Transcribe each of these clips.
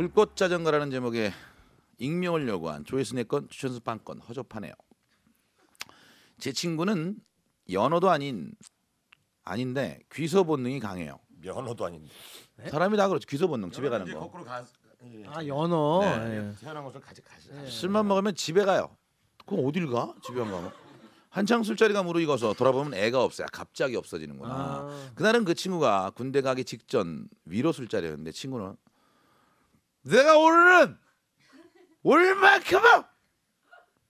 불꽃 자전거라는 제목의 익명을 요구한 조회수 건 추천수 빵건 허접하네요. 제 친구는 연어도 아닌 아닌데 귀소 본능이 강해요. 면허도 아닌데. 사람이 다 그렇죠. 귀소 본능 집에 가는 거. 거꾸로 가. 예. 아 연어. 네. 예. 태어난 것을 가지 가시. 술만 먹으면 집에 가요. 그럼 어딜 가? 집에 안 가면. 한창 술자리가 무르익어서 돌아보면 애가 없어요. 갑자기 없어지는구나. 아. 그날은 그 친구가 군대 가기 직전 위로 술자리였는데 친구는 내가 오늘은 얼만큼은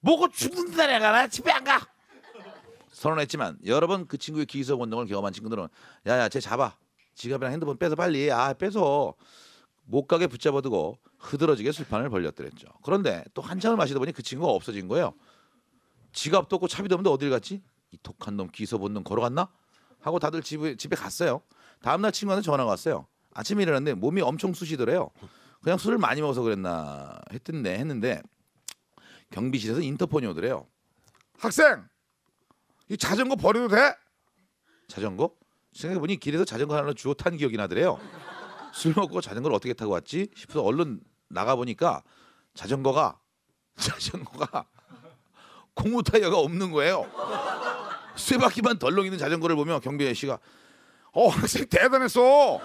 먹고 죽는다 내가 나 집에 안 가. 선언했지만 여러 번 그 친구의 기소 본능을 경험한 친구들은 야야 쟤 잡아 지갑이랑 핸드폰 빼서 빨리 아 빼서 못 가게 붙잡아두고 흐드러지게 술판을 벌렸더랬죠. 그런데 또 한참을 마시다 보니 그 친구가 없어진 거예요. 지갑도 없고 차비도 없는데 어딜 갔지? 이 독한 놈 기소 본능 걸어갔나? 하고 다들 집에 집에 갔어요. 다음 날 친구한테 전화가 왔어요. 아침에 일어났는데 몸이 엄청 쑤시더래요. 그냥 술을 많이 먹어서 그랬나 했던데 했는데 경비실에서 인터폰이 오더래요. 학생, 이 자전거 버려도 돼? 자전거? 생각해보니 길에서 자전거 하나 주워 탄 기억이 나더래요. 술 먹고 자전거를 어떻게 타고 왔지 싶어서 얼른 나가 보니까 자전거가 자전거가 고무 타이어가 없는 거예요. 쇠 바퀴만 덜렁 있는 자전거를 보며 경비 씨가 어 학생 대단했어.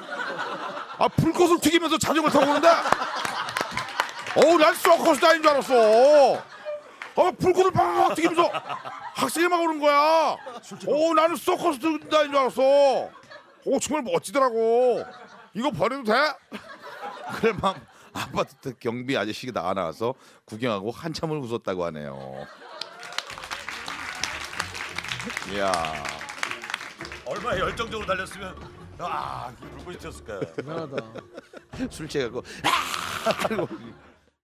아 불꽃을 튀기면서 자전거 타고 오는데 어우 난 서커스 다닌 줄 알았어. 어 불꽃을 팍팍 튀기면서 학생이 막 오는 거야. 어 나는 서커스 다닌 줄 알았어. 오 정말 멋지더라고. 이거 버려도 돼? 그래 막 아파트 경비 아저씨가 나와 나와서 구경하고 한참을 웃었다고 하네요. 이야 얼마나 열정적으로 달렸으면 아, 그 불꽃이 튀었을까요? 대단하다. 술 취해갖고 아! 그리고